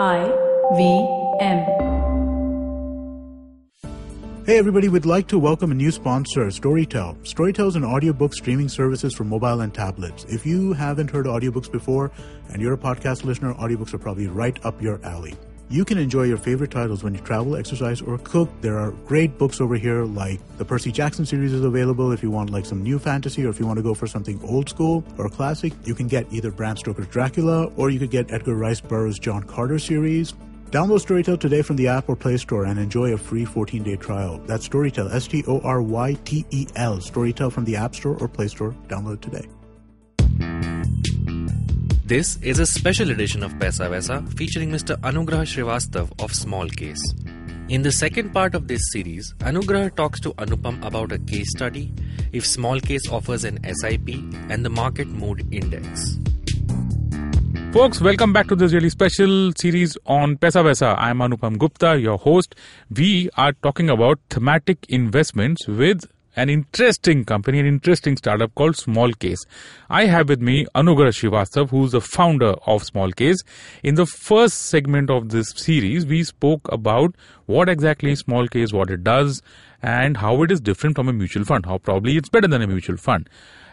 I V M. Hey everybody, we'd like to welcome a new sponsor, Storytel. Storytel is an audiobook streaming services for mobile and tablets. If you haven't heard audiobooks before and you're a podcast listener, audiobooks are probably right up your alley. You can enjoy your favorite titles when you travel, exercise, or cook. There are great books over here, like the Percy Jackson series is available if you want like some new fantasy or if you want to go for something old school or classic. You can get either Bram Stoker's Dracula or you could get Edgar Rice Burroughs' John Carter series. Download Storytel today from the app or Play Store and enjoy a free 14-day trial. That's Storytel, S-T-O-R-Y-T-E-L. Storytel from the App Store or Play Store. Download today. This is a special edition of Paisa Vaisa featuring Mr. Anugrah Srivastav of Small Case. In the second part of this series, Anugrah talks to Anupam about a case study, if Small Case offers an SIP, and the Market Mood Index. Folks, welcome back to this really special series on Paisa Vaisa. I'm Anupam Gupta, your host. We are talking about thematic investments with an interesting company, an interesting startup called Small Case. I have with me Anugrah Srivastav, who's the founder of Small Case. In the first segment of this series, we spoke about what exactly is Small Case, what it does, and how it is different from a mutual fund, how probably it's better than a mutual fund.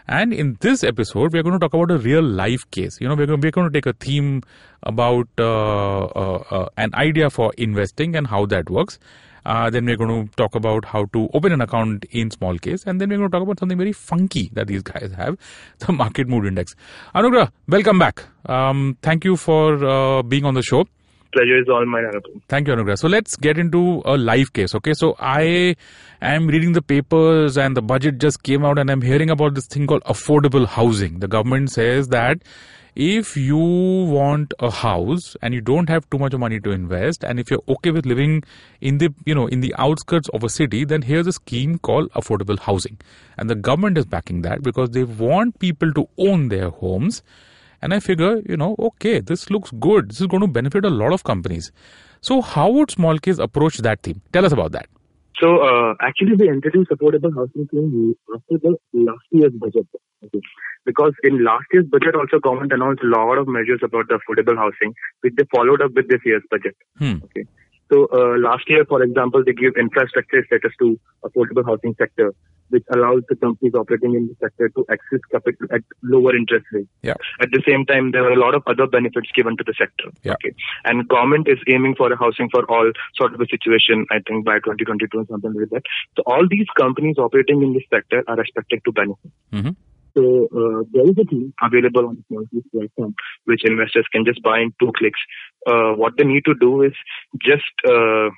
And in this episode, we're going to talk about a real life case. You know, we're going, we're going to take a theme about uh, uh, uh, an idea for investing and how that works. Uh, then we're going to talk about how to open an account in small case. And then we're going to talk about something very funky that these guys have the market mood index. Anugrah, welcome back. Um, thank you for uh, being on the show. Pleasure is all mine, Thank you, Anugrah. So let's get into a live case. Okay, so I am reading the papers and the budget just came out, and I'm hearing about this thing called affordable housing. The government says that if you want a house and you don't have too much money to invest and if you're okay with living in the you know in the outskirts of a city then here's a scheme called affordable housing. And the government is backing that because they want people to own their homes. And i figure you know okay this looks good. This is going to benefit a lot of companies. So how would small case approach that theme? Tell us about that so uh, actually, we introduced affordable housing scheme after the last year's budget. Okay. Because in last year's budget, also government announced a lot of measures about the affordable housing, which they followed up with this year's budget. Hmm. Okay. So uh, last year, for example, they gave infrastructure status to affordable housing sector which allows the companies operating in the sector to access capital at lower interest rates. Yeah. At the same time, there are a lot of other benefits given to the sector. Yeah. Okay. And government is aiming for a housing for all sort of a situation, I think by 2022 or something like that. So all these companies operating in this sector are expected to benefit. Mm-hmm. So uh, there is a tool available on the platform which investors can just buy in two clicks. Uh, what they need to do is just uh,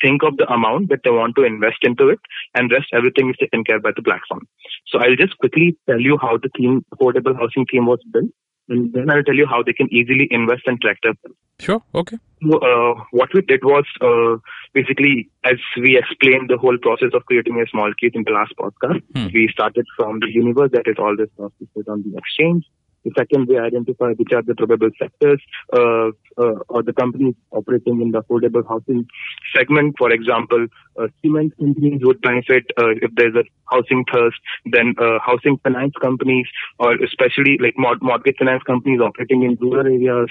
think of the amount that they want to invest into it and rest everything is taken care by the platform. So I'll just quickly tell you how the theme, affordable housing theme was built. And then I'll tell you how they can easily invest and track their Sure. Okay. so, uh, what we did was uh, basically, as we explained the whole process of creating a small case in the last podcast, Hmm. we started from the universe that is all this stuff on the exchange. The second, we identify which are the probable sectors uh, uh, or the companies operating in the affordable housing segment. For example, uh, cement companies would benefit uh, if there's a housing thirst. Then uh, housing finance companies, or especially like mort- mortgage finance companies operating in rural areas,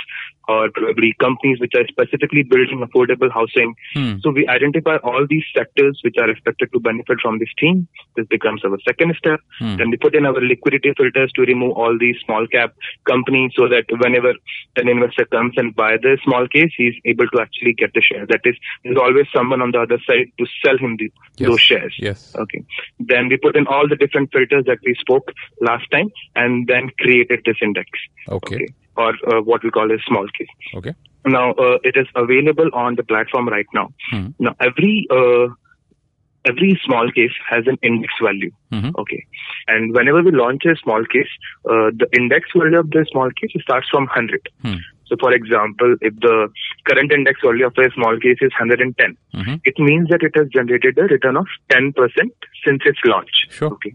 or probably companies which are specifically building affordable housing. Hmm. So we identify all these sectors which are expected to benefit from this team. This becomes our second step. Hmm. Then we put in our liquidity filters to remove all these small cap companies so that whenever an investor comes and buy the small case, he's able to actually get the shares. That is, there's always someone on the other side to sell him the, Yes. those shares. Yes. Okay. Then we put in all the different filters that we spoke last time and then created this index. Okay. Or uh, what we call a small case. Okay. Now, uh, it is available on the platform right now. Hmm. Now, every uh, every small case has an index value. Mhm. Okay, and whenever we launch a small case, uh, the index value of the small case starts from 100. Hmm. So, for example, if the current index value of a small case is 110, Mhm. it means that it has generated a return of 10% since its launch. Sure. Okay.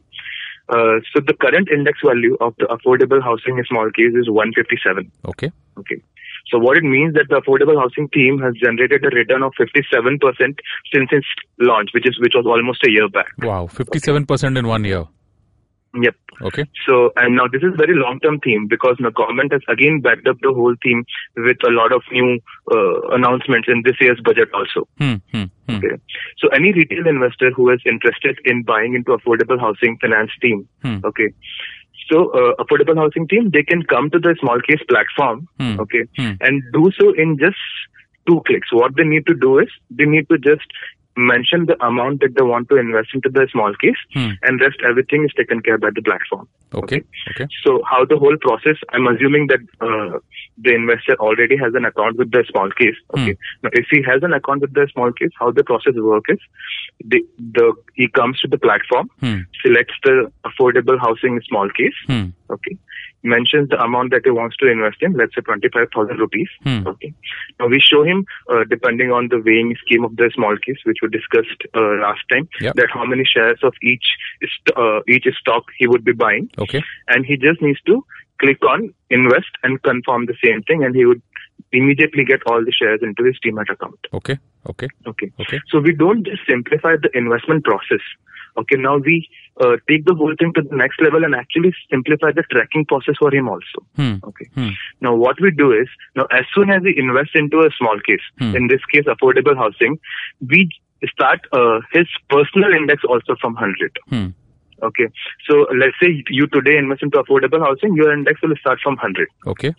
Uh, so the current index value of the affordable housing in small case is 157. Okay. Okay. So what it means that the affordable housing team has generated a return of 57% since its launch, which is which was almost a year back. Wow. 57% in one year. Yep. Okay. So, and now this is very long-term theme because the government has again backed up the whole theme with a lot of new uh, announcements in this year's budget also. Hmm. Hmm. Hmm. Okay. So any retail investor who is interested in buying into affordable housing finance team, Hmm. okay. So uh, affordable housing team, they can come to the small case platform, Hmm. okay, Hmm. and do so in just two clicks. What they need to do is they need to just mention the amount that they want to invest into the small case, Hmm. and rest everything is taken care by the platform. Okay. Okay. So how the whole process, I'm assuming that uh, the investor already has an account with the small case. Okay. Now, if he has an account with the small case, how the process works is, the, the he comes to the platform, Hmm. selects the affordable housing small case. Hmm. Okay. Mentions the amount that he wants to invest in, let's say 25,000 rupees. Hmm. Okay. Now we show him, uh, depending on the weighing scheme of the small case, which we discussed uh, last time, Yep. that how many shares of each uh, each stock he would be buying Okay. and he just needs to click on invest and confirm the same thing and he would immediately get all the shares into his Demat account. Okay. Okay. Okay. Okay. So we don't just simplify the investment process. Okay. Now we uh, take the whole thing to the next level and actually simplify the tracking process for him also. Hmm. Okay. Hmm. Now what we do is, now as soon as he invests into a small case, Hmm. in this case affordable housing, we start uh, his personal index also from 100. Okay. So let's say you today invest into affordable housing, your index will start from 100. Okay.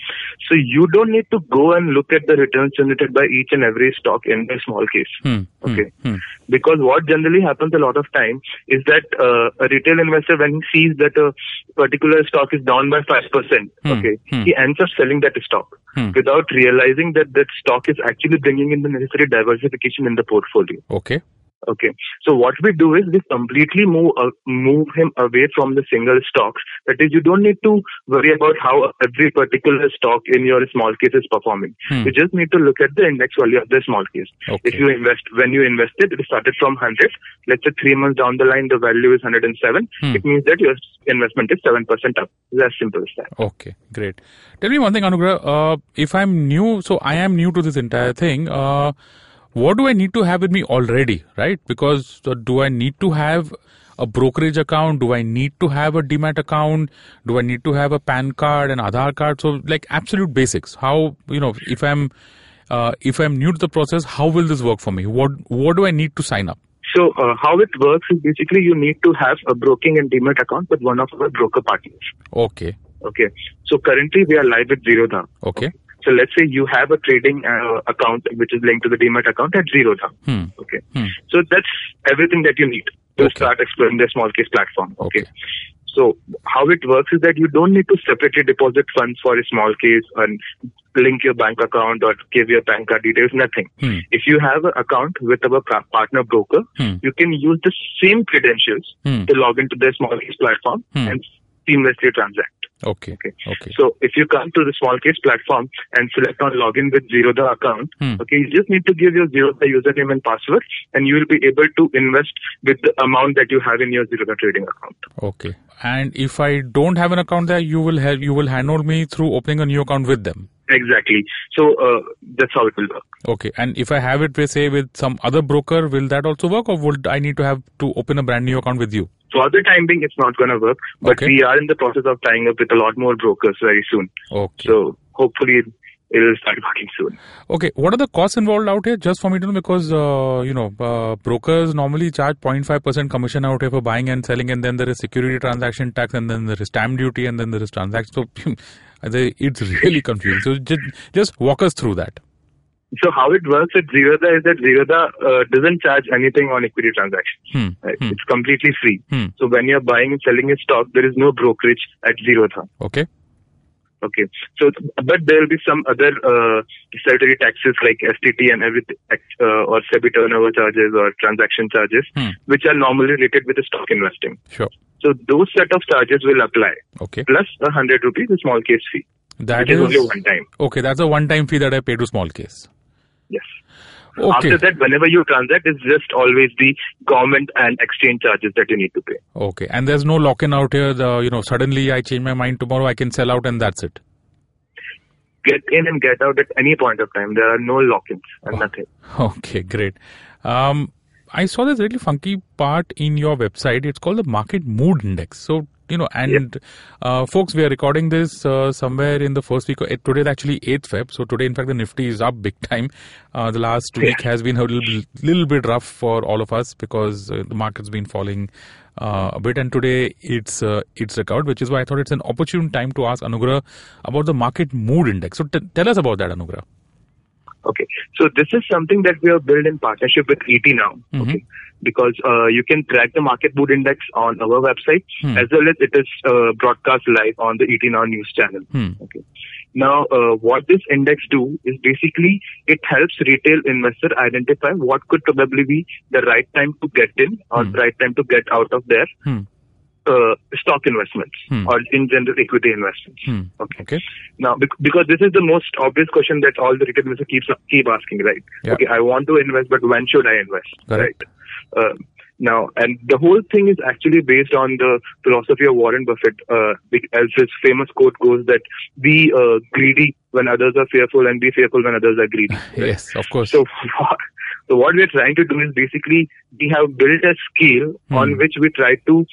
So you don't need to go and look at the returns generated by each and every stock in the small case. Hmm. Hmm. Okay. Hmm. Because what generally happens a lot of time is that uh, a retail investor, when he sees that a particular stock is down by 5%, Hmm. okay, Hmm. he ends up selling that stock Hmm. without realizing that that stock is actually bringing in the necessary diversification in the portfolio. Okay. Okay. So what we do is we completely move uh, move him away from the single stocks. That is, you don't need to worry about how every particular stock in your small case is performing. Hmm. You just need to look at the index value of the small case. Okay. If you invest when you invested, it started from 100. Let's say three months down the line, the value is 107. Hmm. It means that your investment is seven percent up. It's as simple as that. Okay, great. Tell me one thing, Anugrah. Uh, if I'm new, so I am new to this entire thing. Uh, what do I need to have with me already, right? Because uh, do I need to have a brokerage account? Do I need to have a demat account? Do I need to have a PAN card and Aadhaar card? So, like absolute basics. How you know if I'm uh, if I'm new to the process, how will this work for me? What what do I need to sign up? So uh, how it works is basically you need to have a broking and demat account with one of our broker partners. Okay, Okay. So currently we are live with Zerodha. okay, So let's say you have a trading uh, account which is linked to the Demat account at Zerodha. hmm. Okay. Hmm. So that's everything that you need to Okay. start exploring the small case platform. Okay. Okay. So how it works is that you don't need to separately deposit funds for a small case and link your bank account or give your bank card details, nothing. Hmm. If you have an account with our partner broker, Hmm. you can use the same credentials Hmm. to log into the small case platform Hmm. and seamlessly transact. Okay, Okay. okay, So if you come to the small case platform and select on login with Zerodha account, Hmm. okay, you just need to give your Zerodha username and password and you will be able to invest with the amount that you have in your Zerodha trading account. Okay. And if I don't have an account there, you will have you will handle me through opening a new account with them. Exactly. So uh, that's how it will work. Okay. And if I have it, with, say, with some other broker, will that also work, or would I need to have to open a brand new account with you? For the time being, it's not going to work, but Okay. we are in the process of tying up with a lot more brokers very soon. Okay. So hopefully it it will start working soon. Okay. What are the costs involved out here? Just for me to know, because uh, you know, uh, brokers normally charge 0.5 percent commission out here for buying and selling, and then there is security transaction tax, and then there is stamp duty, and then there is transaction. So it's really confusing. So just just walk us through that. So how it works at Zerodha is that Zerodha uh, doesn't charge anything on equity transactions. Hmm. Right? Hmm. It's completely free. Hmm. So when you're buying and selling a stock, there is no brokerage at Zerodha. Okay. Okay. So, but there will be some other uh, statutory taxes like STT and everything, uh, or SEBI turnover charges or transaction charges, Hmm. which are normally related with the stock investing. Sure. So those set of charges will apply, Okay. plus a hundred rupees, a small case fee, That is, is is only one time. okay. That's a one-time fee that I pay to small case. Yes. Okay. After that, whenever you transact, it's just always the government and exchange charges that you need to pay. Okay, and there's no lock-in out here. The you know suddenly I change my mind tomorrow, I can sell out and that's it. Get in and get out at any point of time. There are no lock-ins and Oh. nothing. Okay, great. Um, I saw this really funky part in your website. It's called the Market Mood Index. So you know, and uh, folks, we are recording this uh, somewhere in the first week. Of, today is actually 8th Feb. So today, in fact, the Nifty is up big time. Uh, the last week has been a little, little bit rough for all of us because uh, the market's been falling uh, a bit. And today it's uh, it's recovered, which is why I thought it's an opportune time to ask Anugrah about the market mood index. So t- tell us about that, Anugrah. Okay. So this is something that we have built in partnership with ET Now. Mhm. Okay. Because uh, you can track the market mood index on our website Hmm. as well as it is uh, broadcast live on the ET Now news channel. Hmm. Okay. Now, uh, what this index do is basically it helps retail investor identify what could probably be the right time to get in or the right time to get out of their Hmm. Uh, stock investments Hmm. or in general equity investments. Hmm. Okay. Okay. Now, bec- because this is the most obvious question that all the retail investors keeps keep asking, right? Yeah. Okay, I want to invest, but when should I invest? Correct. Right. Uh, now, and the whole thing is actually based on the philosophy of Warren Buffett, uh, as his famous quote goes that be uh, greedy when others are fearful and be fearful when others are greedy. Yes, of course. So, so what we're trying to do is basically we have built a scale Hmm. on which we try to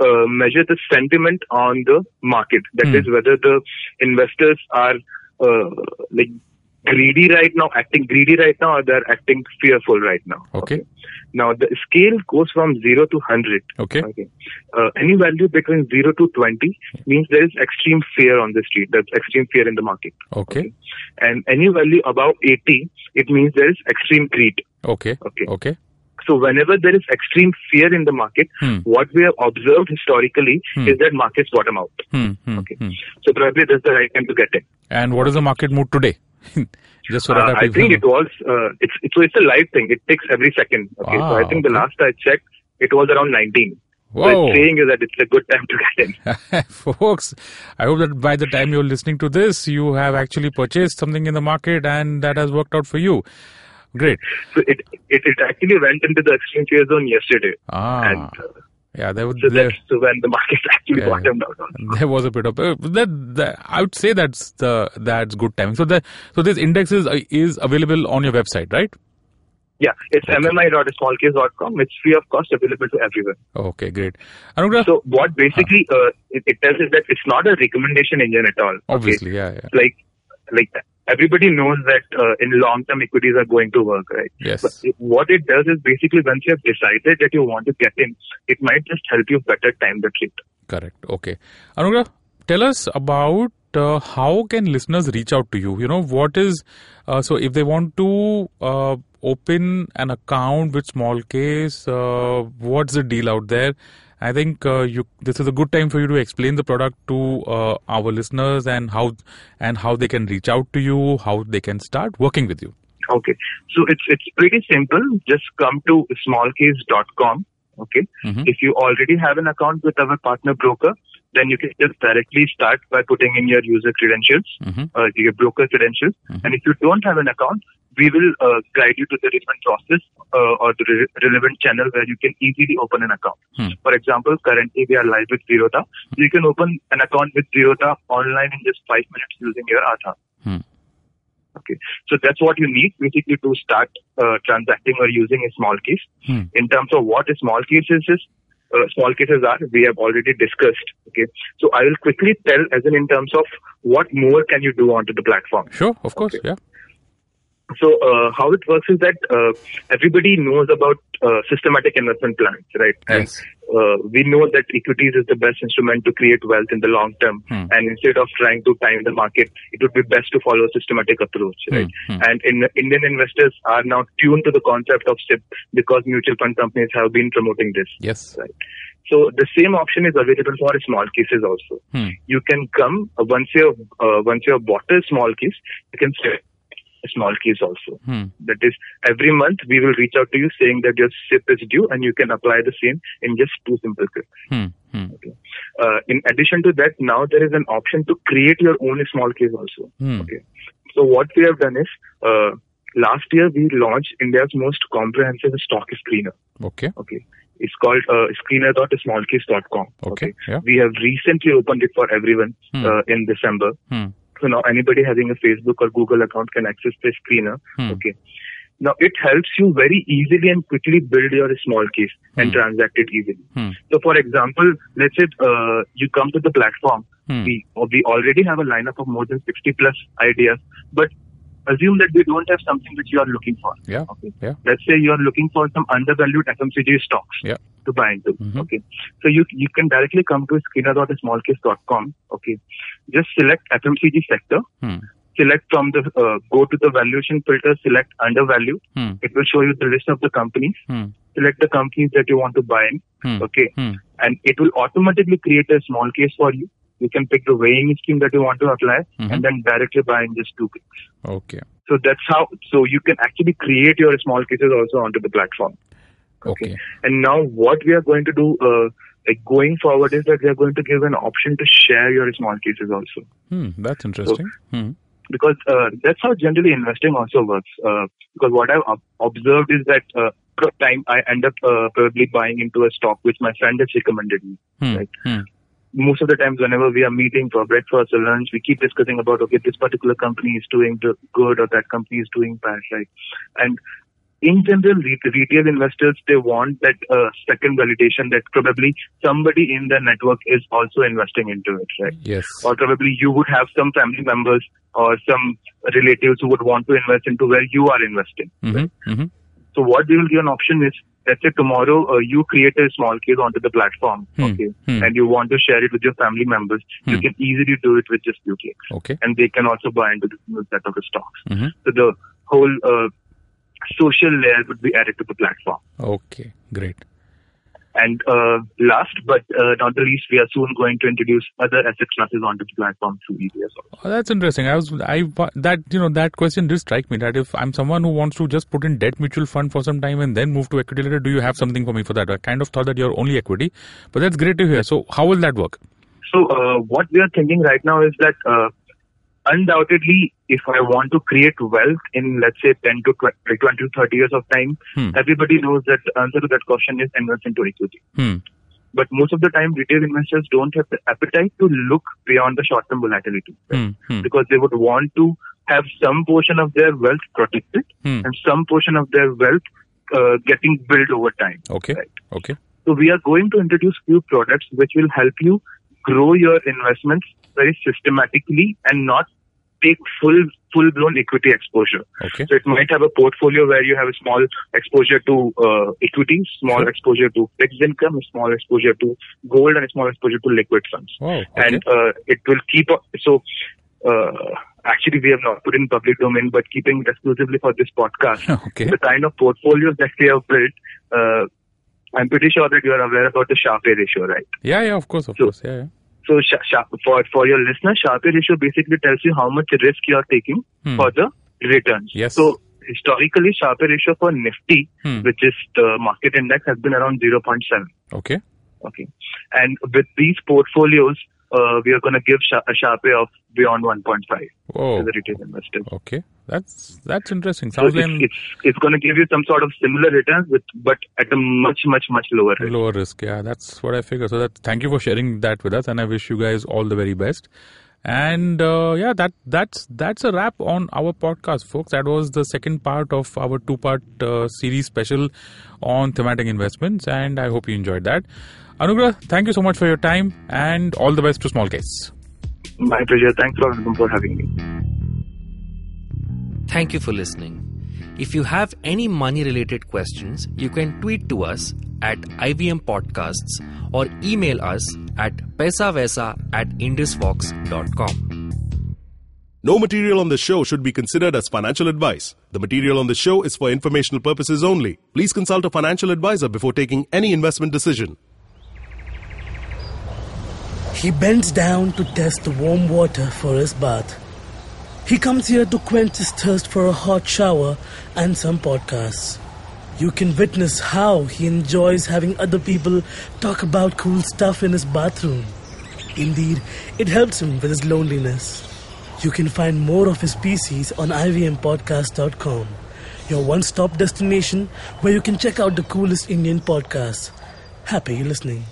uh, measure the sentiment on the market. That Hmm. is whether the investors are uh, like greedy right now, acting greedy right now, or they're acting fearful right now. Okay. Now the scale goes from zero to hundred. Okay. Okay. Uh, any value between 0 to 20 means there is extreme fear on the street. There's extreme fear in the market. Okay. And any value above 80, it means there is extreme greed. Okay. Okay. Okay. So whenever there is extreme fear in the market, Hmm. what we have observed historically Hmm. is that markets bottom out. Hmm. Hmm. Okay. hmm. So probably that's the right time to get in. And what is the market mood today? Just so that Uh, I think it was, uh, it's, it's, so it's a live thing. It takes every second. Okay. so I Ah, think the last I checked, it was around 19. So Whoa. it's saying is that it's a good time to get in. Folks, I hope that by the time you're listening to this, you have actually purchased something in the market and that has worked out for you. Great. So it, it, it actually went into the extreme fear zone yesterday. Ah, And uh, yeah, there, was- so there, so when the market actually Yeah, bottomed out. There was a bit of uh, that, that. I would say that's the that's good timing. So that so this index is uh, is available on your website, right? Yeah, it's mmi.smallcase.com. It's free of cost, available to everyone. Okay, great. Anugrah, So what basically uh, it, it tells is that it's not a recommendation engine at all. okay? obviously, yeah, yeah, Like, like everybody knows that uh, in long-term equities are going to work, right? yes, But what it does is basically once you have decided that you want to get in, it might just help you better time the trade. correct. Okay, Anugrah, tell us about uh, how can listeners reach out to you? You know, what is uh, so if they want to uh, open an account with small case, uh, what's the deal out there? I think uh, you this is a good time for you to explain the product to uh, our listeners and how and how they can reach out to you, how they can start working with you. Okay, so it's it's pretty simple. Just come to smallcase.com. Okay, Mhm. if you already have an account with our partner broker, then you can just directly start by putting in your user credentials, Mhm. uh, your broker credentials. Mhm. And if you don't have an account, we will uh, guide you to the relevant process uh, or the re- relevant channel where you can easily open an account. Hmm. For example, currently we are live with Zerodha. You can open an account with Zerodha online in just five minutes using your Aadhaar. Hmm. Okay, so that's what you need basically to start uh, transacting or using a small case. Hmm. In terms of what a small cases is, uh, small cases are, we have already discussed. Okay, so I will quickly tell as in in terms of what more can you do onto the platform. Sure, of course, yeah. So uh, how it works is that uh, everybody knows about uh, systematic investment plans, right? And Yes. uh, we know that equities is the best instrument to create wealth in the long term. Hmm. And instead of trying to time the market, it would be best to follow a systematic approach, right? Hmm. And in, Indian investors are now tuned to the concept of SIP because mutual fund companies have been promoting this. Yes. Right. So the same option is available for small cases also. Hmm. You can come uh, once you have uh, once you have bought a small case, you can a small case also. Hmm. That is, every month we will reach out to you saying that your SIP is due and you can apply the same in just two simple clicks. Hmm. Hmm. Uh, in addition to that, now there is an option to create your own small case also. Hmm. Okay. So what we have done is, uh, last year we launched India's most comprehensive stock screener. Okay. Okay. It's called uh, screener.smallcase.com. Okay. Yeah. We have recently opened it for everyone Hmm. uh, in December. Hmm. So now anybody having a Facebook or Google account can access the screener. Hmm. Okay. Now it helps you very easily and quickly build your small case and Hmm. transact it easily. Hmm. So for example, let's say uh, you come to the platform, Hmm. we we already have a lineup of more than 60 plus ideas, but assume that we don't have something which you are looking for. Yeah. Okay. Yeah. Let's say you are looking for some undervalued FMCG stocks Yeah. To buy into. Mhm. Okay. So you you can directly come to screener.smallcase.com. Okay. Just select FMCG sector. Hmm. Select from the uh, go to the valuation filter. Select undervalue. Hmm. It will show you the list of the companies. Hmm. Select the companies that you want to buy in. Hmm. Okay. Hmm. And it will automatically create a small case for you. You can pick the weighing scheme that you want to apply Mhm. and then directly buy in just two clicks. Okay. So that's how, so you can actually create your small cases also onto the platform. Okay. And now what we are going to do, uh, like going forward is that we are going to give an option to share your small cases also. Hmm. That's interesting. Hmm. Because uh, that's how generally investing also works. Uh, because what I've observed is that uh, time I end up uh, probably buying into a stock which my friend has recommended me. Hmm. Right. Hmm. Most of the times, whenever we are meeting for breakfast or lunch, we keep discussing about okay, this particular company is doing good or that company is doing bad, right? And in general, re- retail investors they want that uh, second validation that probably somebody in the network is also investing into it, right? Yes. or probably you would have some family members or some relatives who would want to invest into where you are investing. Mm-hmm. Mm-hmm. So what we will give an option is, let's say tomorrow uh, you create a small case onto the platform, Hmm. okay, Hmm. and you want to share it with your family members, you Hmm. can easily do it with just few clicks, Okay. and they can also buy into the new set of the stocks. Mm-hmm. So the whole uh, social layer would be added to the platform. Okay. Great. And uh, last but uh, not the least, we are soon going to introduce other asset classes onto the platform through ETFs also. Oh, that's interesting. I was I that you know that question did strike me that if I'm someone who wants to just put in debt mutual fund for some time and then move to equity later, do you have something for me for that? I kind of thought that you're only equity, but that's great to hear. So how will that work? So uh, what we are thinking right now is that uh, undoubtedly, if I want to create wealth in let's say 10 to 20, 20 to 30 years of time, Hmm. everybody knows that the answer to that question is invest into equity. Hmm. But most of the time, retail investors don't have the appetite to look beyond the short-term volatility Hmm. Hmm. because they would want to have some portion of their wealth protected Hmm. and some portion of their wealth uh, getting built over time. Okay. Right. Okay. So we are going to introduce few products which will help you grow your investments very systematically and not take full full blown equity exposure. Okay. So it might have a portfolio where you have a small exposure to uh, equities, small Sure. exposure to fixed income, a small exposure to gold, and a small exposure to liquid funds. Wow. Okay. And uh, it will keep up. So uh, actually, we have not put in public domain, but keeping it exclusively for this podcast okay. the kind of portfolios that we have built, uh, I'm pretty sure that you are aware about the Sharpe ratio, right? Yeah. Yeah. Of course. Of So- course. Yeah. yeah. So for for your listener, Sharpe ratio basically tells you how much risk you are taking Hmm. for the returns. Yes. So historically, Sharpe ratio for Nifty, Hmm. which is the market index, has been around 0.7. Okay. Okay, and with these portfolios, uh, we are going to give a Sharpe of beyond 1.5 Whoa. to the retail investors. Okay. That's that's interesting. So it's, like it's it's going to give you some sort of similar returns, with but at a much much much lower risk. lower risk. Yeah, that's what I figured. So that thank you for sharing that with us, and I wish you guys all the very best. And uh, yeah, that that's that's a wrap on our podcast, folks. That was the second part of our two-part uh, series special on thematic investments, and I hope you enjoyed that. Anugrah, thank you so much for your time, and all the best to Small Case. My pleasure. Thanks for, for having me. Thank you for listening. If you have any money related questions, you can tweet to us at IVM Podcasts or email us at paisavaisa at indusvox.com. No material on this show should be considered as financial advice. The material on the show is for informational purposes only. Please consult a financial advisor before taking any investment decision. He bends down to test the warm water for his bath. He comes here to quench his thirst for a hot shower and some podcasts. You can witness how he enjoys having other people talk about cool stuff in his bathroom. Indeed, it helps him with his loneliness. You can find more of his species on ivmpodcast.com, your one stop destination where you can check out the coolest Indian podcasts. Happy listening.